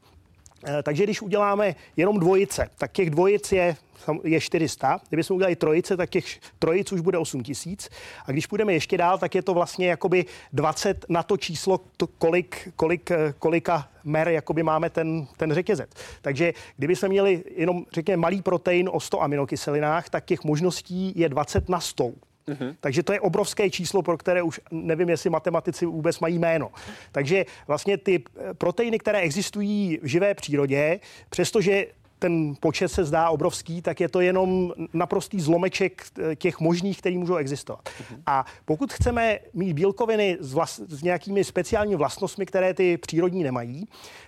Eh, takže když uděláme jenom dvojice, tak těch dvojic je, je 400. Kdybychom udělali trojice, tak těch trojic už bude 8 tisíc. A když půjdeme ještě dál, tak je to vlastně jakoby 20 na to číslo, to kolik, kolik, eh, kolika mer jakoby máme ten, ten řetězec. Takže kdyby jsme měli jenom, řekněme, malý protein o 100 aminokyselinách, tak těch možností je 20 na 100. Mm-hmm. Takže to je obrovské číslo, pro které už nevím, jestli matematici vůbec mají jméno. Takže vlastně ty eh, proteiny, které existují v živé přírodě, přestože ten počet se zdá obrovský, tak je to jenom naprostý zlomeček eh, těch možných, který můžou existovat. Uh-huh. A pokud chceme mít bílkoviny s, vlast, s nějakými speciálními vlastnostmi, které ty přírodní nemají,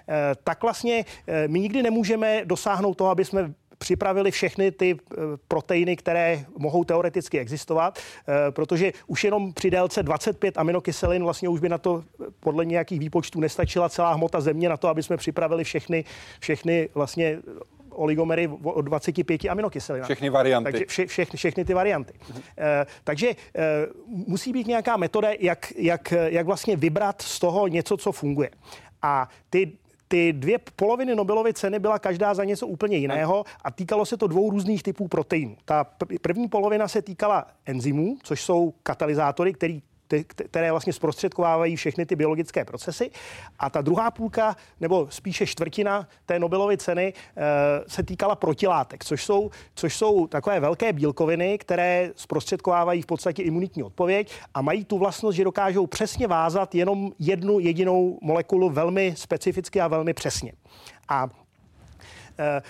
eh, tak vlastně my nikdy nemůžeme dosáhnout toho, aby jsme připravili všechny ty eh, proteiny, které mohou teoreticky existovat, eh, protože už jenom při délce 25 aminokyselin vlastně už by na to eh, podle nějakých výpočtů nestačila celá hmota země na to, aby jsme připravili všechny, všechny vlastně oligomery o 25 aminokyselinách. Všechny varianty. Takže vše, všechny, všechny ty varianty. Mhm. E, takže e, musí být nějaká metoda, jak, jak, jak vlastně vybrat z toho něco, co funguje. A ty ty dvě poloviny Nobelovy ceny byla každá za něco úplně jiného a týkalo se to dvou různých typů proteinů. Ta první polovina se týkala enzymů, což jsou katalyzátory, který které vlastně zprostředkovávají všechny ty biologické procesy. A ta druhá půlka, nebo spíše čtvrtina té Nobelovy ceny eh, se týkala protilátek, což jsou, což jsou takové velké bílkoviny, které zprostředkovávají v podstatě imunitní odpověď a mají tu vlastnost, že dokážou přesně vázat jenom jednu jedinou molekulu velmi specificky a velmi přesně. A eh,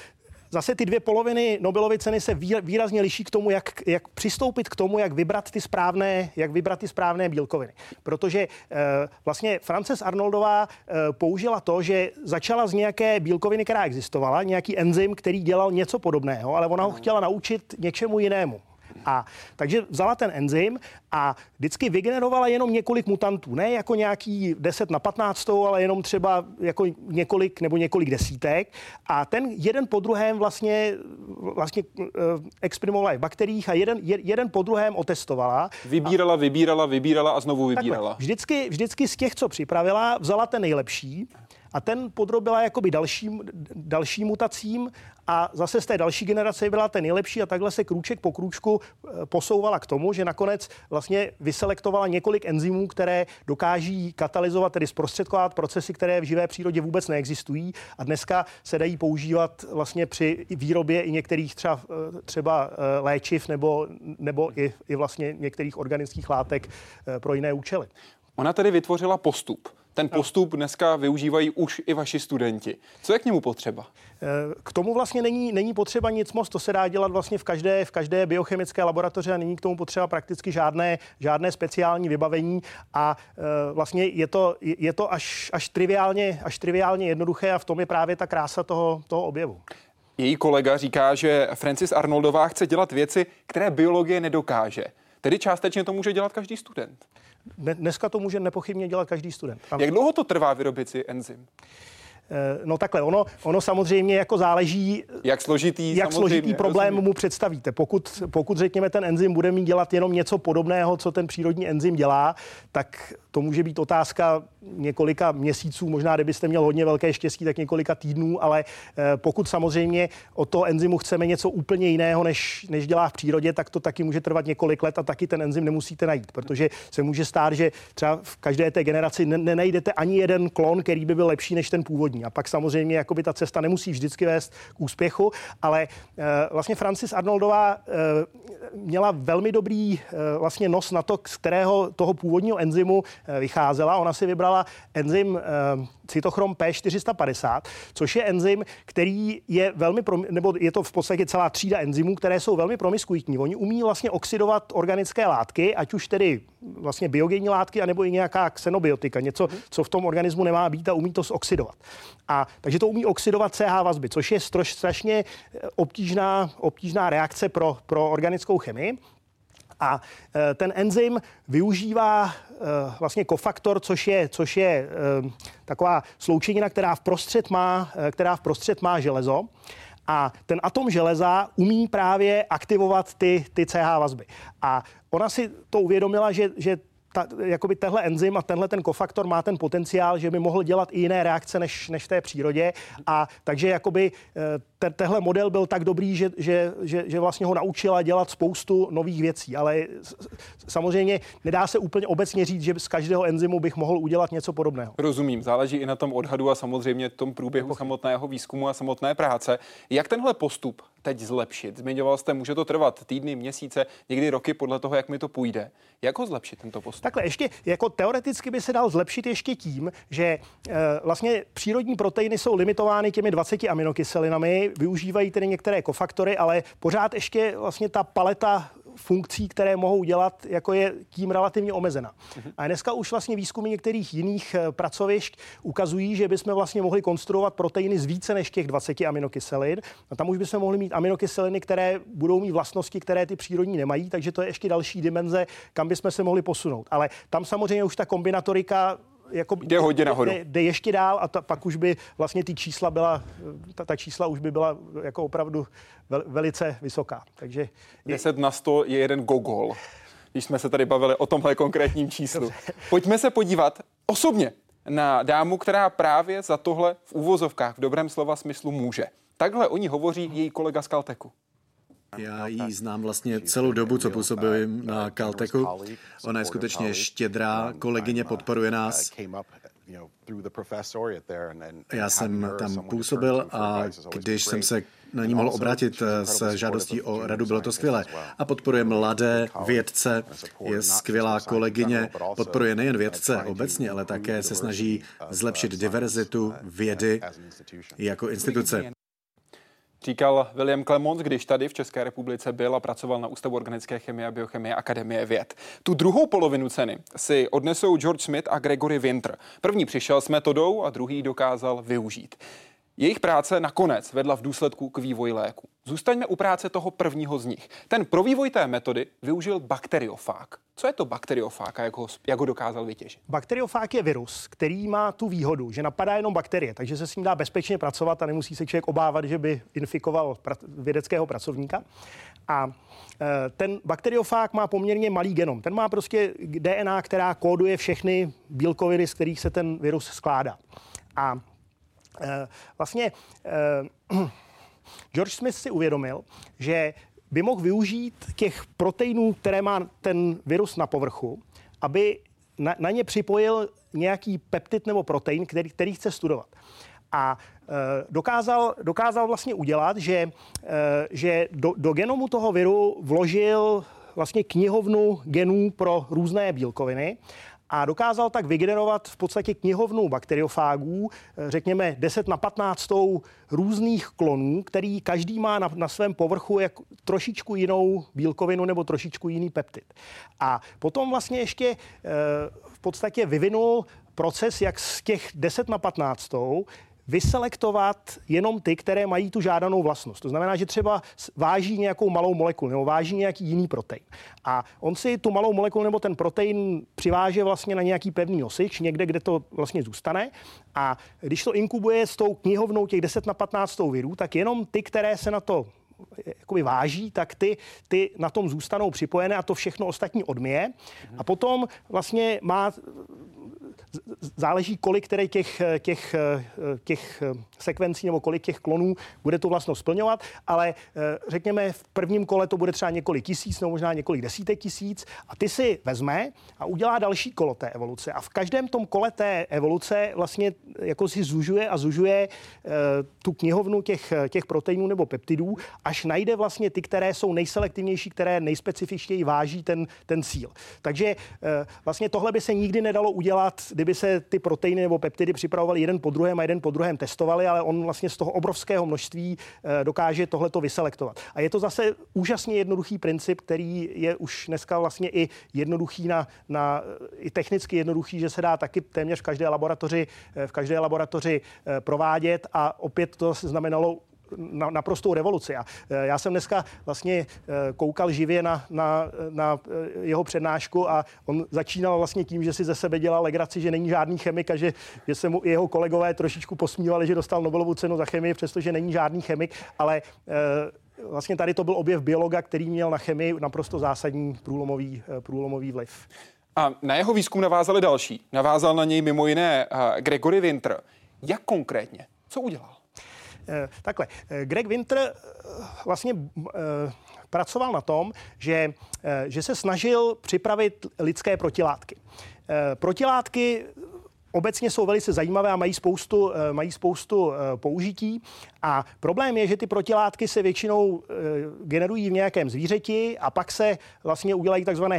Zase ty dvě poloviny Nobelovy ceny se výrazně liší k tomu, jak, jak přistoupit k tomu, jak vybrat ty správné, jak vybrat ty správné bílkoviny. Protože eh, vlastně Frances Arnoldová eh, použila to, že začala z nějaké bílkoviny, která existovala, nějaký enzym, který dělal něco podobného, ale ona ho chtěla naučit něčemu jinému. A takže vzala ten enzym a vždycky vygenerovala jenom několik mutantů. Ne jako nějaký 10 na 15, ale jenom třeba jako několik nebo několik desítek. A ten jeden po druhém vlastně, vlastně uh, exprimovala v bakteriích a jeden, jeden po druhém otestovala. Vybírala, a, vybírala, vybírala a znovu vybírala. Takhle, vždycky, vždycky z těch, co připravila, vzala ten nejlepší a ten podrobila jakoby dalším, dalším mutacím a zase z té další generace byla ten nejlepší a takhle se krůček po krůčku eh, posouvala k tomu, že nakonec vlastně vyselektovala několik enzymů, které dokáží katalyzovat, tedy zprostředkovat procesy, které v živé přírodě vůbec neexistují a dneska se dají používat vlastně při výrobě i některých třeba, eh, třeba eh, léčiv nebo, nebo i, i vlastně některých organických látek pro jiné účely. Ona tedy vytvořila postup ten postup dneska využívají už i vaši studenti. Co je k němu potřeba? Eh, k tomu vlastně není, není potřeba nic moc, to se dá dělat vlastně v každé, v každé biochemické laboratoři a není k tomu potřeba prakticky žádné, žádné speciální vybavení a e, vlastně je to, je to až, až, triviálně, až triviálně jednoduché a v tom je právě ta krása toho, toho objevu. Její kolega říká, že Francis Arnoldová chce dělat věci, které biologie nedokáže. Tedy částečně to může dělat každý student. Dneska to může nepochybně dělat každý student. Ano. Jak dlouho to trvá vyrobit si enzym? No takhle, ono, ono samozřejmě jako záleží, jak složitý, jak složitý problém rozumím. mu představíte. Pokud, pokud řekněme ten enzym bude mít dělat jenom něco podobného, co ten přírodní enzym dělá, tak to může být otázka několika měsíců, možná kdybyste měl hodně velké štěstí, tak několika týdnů, ale eh, pokud samozřejmě o to enzymu chceme něco úplně jiného, než, než dělá v přírodě, tak to taky může trvat několik let a taky ten enzym nemusíte najít, protože se může stát, že třeba v každé té generaci nenajdete ani jeden klon, který by byl lepší než ten původní. A pak samozřejmě jakoby ta cesta nemusí vždycky vést k úspěchu, ale uh, vlastně Francis Arnoldová uh, měla velmi dobrý uh, vlastně nos na to, z kterého toho původního enzymu vycházela. Ona si vybrala enzym cytochrom P450, což je enzym, který je velmi, nebo je to v podstatě celá třída enzymů, které jsou velmi promiskuitní. Oni umí vlastně oxidovat organické látky, ať už tedy vlastně biogenní látky, anebo i nějaká xenobiotika, něco, co v tom organismu nemá být a umí to zoxidovat. A takže to umí oxidovat CH vazby, což je strož, strašně obtížná, obtížná reakce pro, pro organickou chemii. A e, ten enzym využívá e, vlastně kofaktor, což je, což je e, taková sloučenina, která v prostřed má, která v prostřed má železo. A ten atom železa umí právě aktivovat ty, ty CH vazby. A ona si to uvědomila, že, že ta, jakoby tenhle enzym a tenhle ten kofaktor má ten potenciál, že by mohl dělat i jiné reakce než, než v té přírodě. A takže jakoby eh, te, tehle model byl tak dobrý, že, že, že, že vlastně ho naučila dělat spoustu nových věcí. Ale samozřejmě nedá se úplně obecně říct, že z každého enzymu bych mohl udělat něco podobného. Rozumím, záleží i na tom odhadu a samozřejmě tom průběhu samotného výzkumu a samotné práce. Jak tenhle postup teď zlepšit? Zmiňoval jste, může to trvat týdny, měsíce, někdy roky podle toho, jak mi to půjde. Jak ho zlepšit tento postup? Takhle ještě, jako teoreticky by se dal zlepšit ještě tím, že e, vlastně přírodní proteiny jsou limitovány těmi 20 aminokyselinami, využívají tedy některé kofaktory, ale pořád ještě vlastně ta paleta funkcí, které mohou dělat, jako je tím relativně omezena. A dneska už vlastně výzkumy některých jiných eh, pracovišť ukazují, že bychom vlastně mohli konstruovat proteiny z více než těch 20 aminokyselin. A tam už bychom mohli mít aminokyseliny, které budou mít vlastnosti, které ty přírodní nemají, takže to je ještě další dimenze, kam bychom se mohli posunout. Ale tam samozřejmě už ta kombinatorika jako jde hodně nahoru. Jde, jde ještě dál a ta, pak už by vlastně ty čísla byla, ta, ta čísla už by byla jako opravdu vel, velice vysoká. Takže je... 10 na 100 je jeden gogol, když jsme se tady bavili o tomhle konkrétním číslu. Pojďme se podívat osobně na dámu, která právě za tohle v úvozovkách v dobrém slova smyslu může. Takhle o ní hovoří její kolega z Kalteku. Já ji znám vlastně celou dobu, co působím na Caltechu. Ona je skutečně štědrá, kolegyně podporuje nás. Já jsem tam působil a když jsem se na ní mohl obrátit s žádostí o radu, bylo to skvělé. A podporuje mladé vědce, je skvělá kolegyně, podporuje nejen vědce obecně, ale také se snaží zlepšit diverzitu vědy jako instituce. Říkal William Clemons, když tady v České republice byl a pracoval na Ústavu organické chemie a biochemie Akademie věd. Tu druhou polovinu ceny si odnesou George Smith a Gregory Winter. První přišel s metodou a druhý dokázal využít. Jejich práce nakonec vedla v důsledku k vývoji léku. Zůstaňme u práce toho prvního z nich. Ten pro vývoj té metody využil bakteriofák. Co je to bakteriofák a jak ho, jak ho dokázal vytěžit? Bakteriofák je virus, který má tu výhodu, že napadá jenom bakterie, takže se s ním dá bezpečně pracovat a nemusí se člověk obávat, že by infikoval vědeckého pracovníka. A e, ten bakteriofák má poměrně malý genom. Ten má prostě DNA, která kóduje všechny bílkoviny, z kterých se ten virus skládá. A vlastně e, George Smith si uvědomil, že by mohl využít těch proteinů, které má ten virus na povrchu, aby na, na ně připojil nějaký peptid nebo protein, který, který chce studovat. A e, dokázal, dokázal vlastně udělat, že, že do, do genomu toho viru vložil vlastně knihovnu genů pro různé bílkoviny a dokázal tak vygenerovat v podstatě knihovnu bakteriofágů, eh, řekněme 10 na 15 různých klonů, který každý má na, na svém povrchu jak trošičku jinou bílkovinu nebo trošičku jiný peptid. A potom vlastně ještě e, v podstatě vyvinul proces, jak z těch 10 na 15 vyselektovat jenom ty, které mají tu žádanou vlastnost. To znamená, že třeba váží nějakou malou molekulu nebo váží nějaký jiný protein. A on si tu malou molekulu nebo ten protein přiváže vlastně na nějaký pevný nosič, někde, kde to vlastně zůstane. A když to inkubuje s tou knihovnou těch 10 na 15 virů, tak jenom ty, které se na to jakoby váží, tak ty, ty na tom zůstanou připojené a to všechno ostatní odměje. A potom vlastně má záleží, kolik které těch, těch, těch sekvencí nebo kolik těch klonů bude tu vlastnost splňovat, ale řekněme v prvním kole to bude třeba několik tisíc nebo možná několik desítek tisíc a ty si vezme a udělá další kolo té evoluce a v každém tom kole té evoluce vlastně jako si zužuje a zužuje tu knihovnu těch, těch proteinů nebo peptidů, až najde vlastně ty, které jsou nejselektivnější, které nejspecifičtěji váží ten, ten cíl. Takže vlastně tohle by se nikdy nedalo udělat kdyby se ty proteiny nebo peptidy připravovaly jeden po druhém a jeden po druhém testovali, ale on vlastně z toho obrovského množství eh, dokáže tohleto vyselektovat. A je to zase úžasně jednoduchý princip, který je už dneska vlastně i jednoduchý na, na i technicky jednoduchý, že se dá taky téměř v každé laboratoři, eh, v každé laboratoři eh, provádět a opět to znamenalo na, naprostou revoluci. A e, já jsem dneska vlastně e, koukal živě na, na, na e, jeho přednášku a on začínal vlastně tím, že si ze sebe dělal legraci, že není žádný chemik a že, že se mu jeho kolegové trošičku posmívali, že dostal Nobelovu cenu za chemii, přestože není žádný chemik, ale vlastně tady to byl objev biologa, který měl na chemii naprosto zásadní průlomový, průlomový vliv. A na jeho výzkum navázali další. Navázal na něj mimo jiné Gregory Winter. Jak konkrétně? Co udělal? Eh, takhle, eh, Greg Winter eh, vlastně pracoval na tom, že, že se snažil připravit lidské protilátky. Protilátky obecně jsou velice zajímavé a mají spoustu, mají spoustu použití. A problém je, že ty protilátky se většinou generují v nějakém zvířeti a pak se vlastně udělají takzvané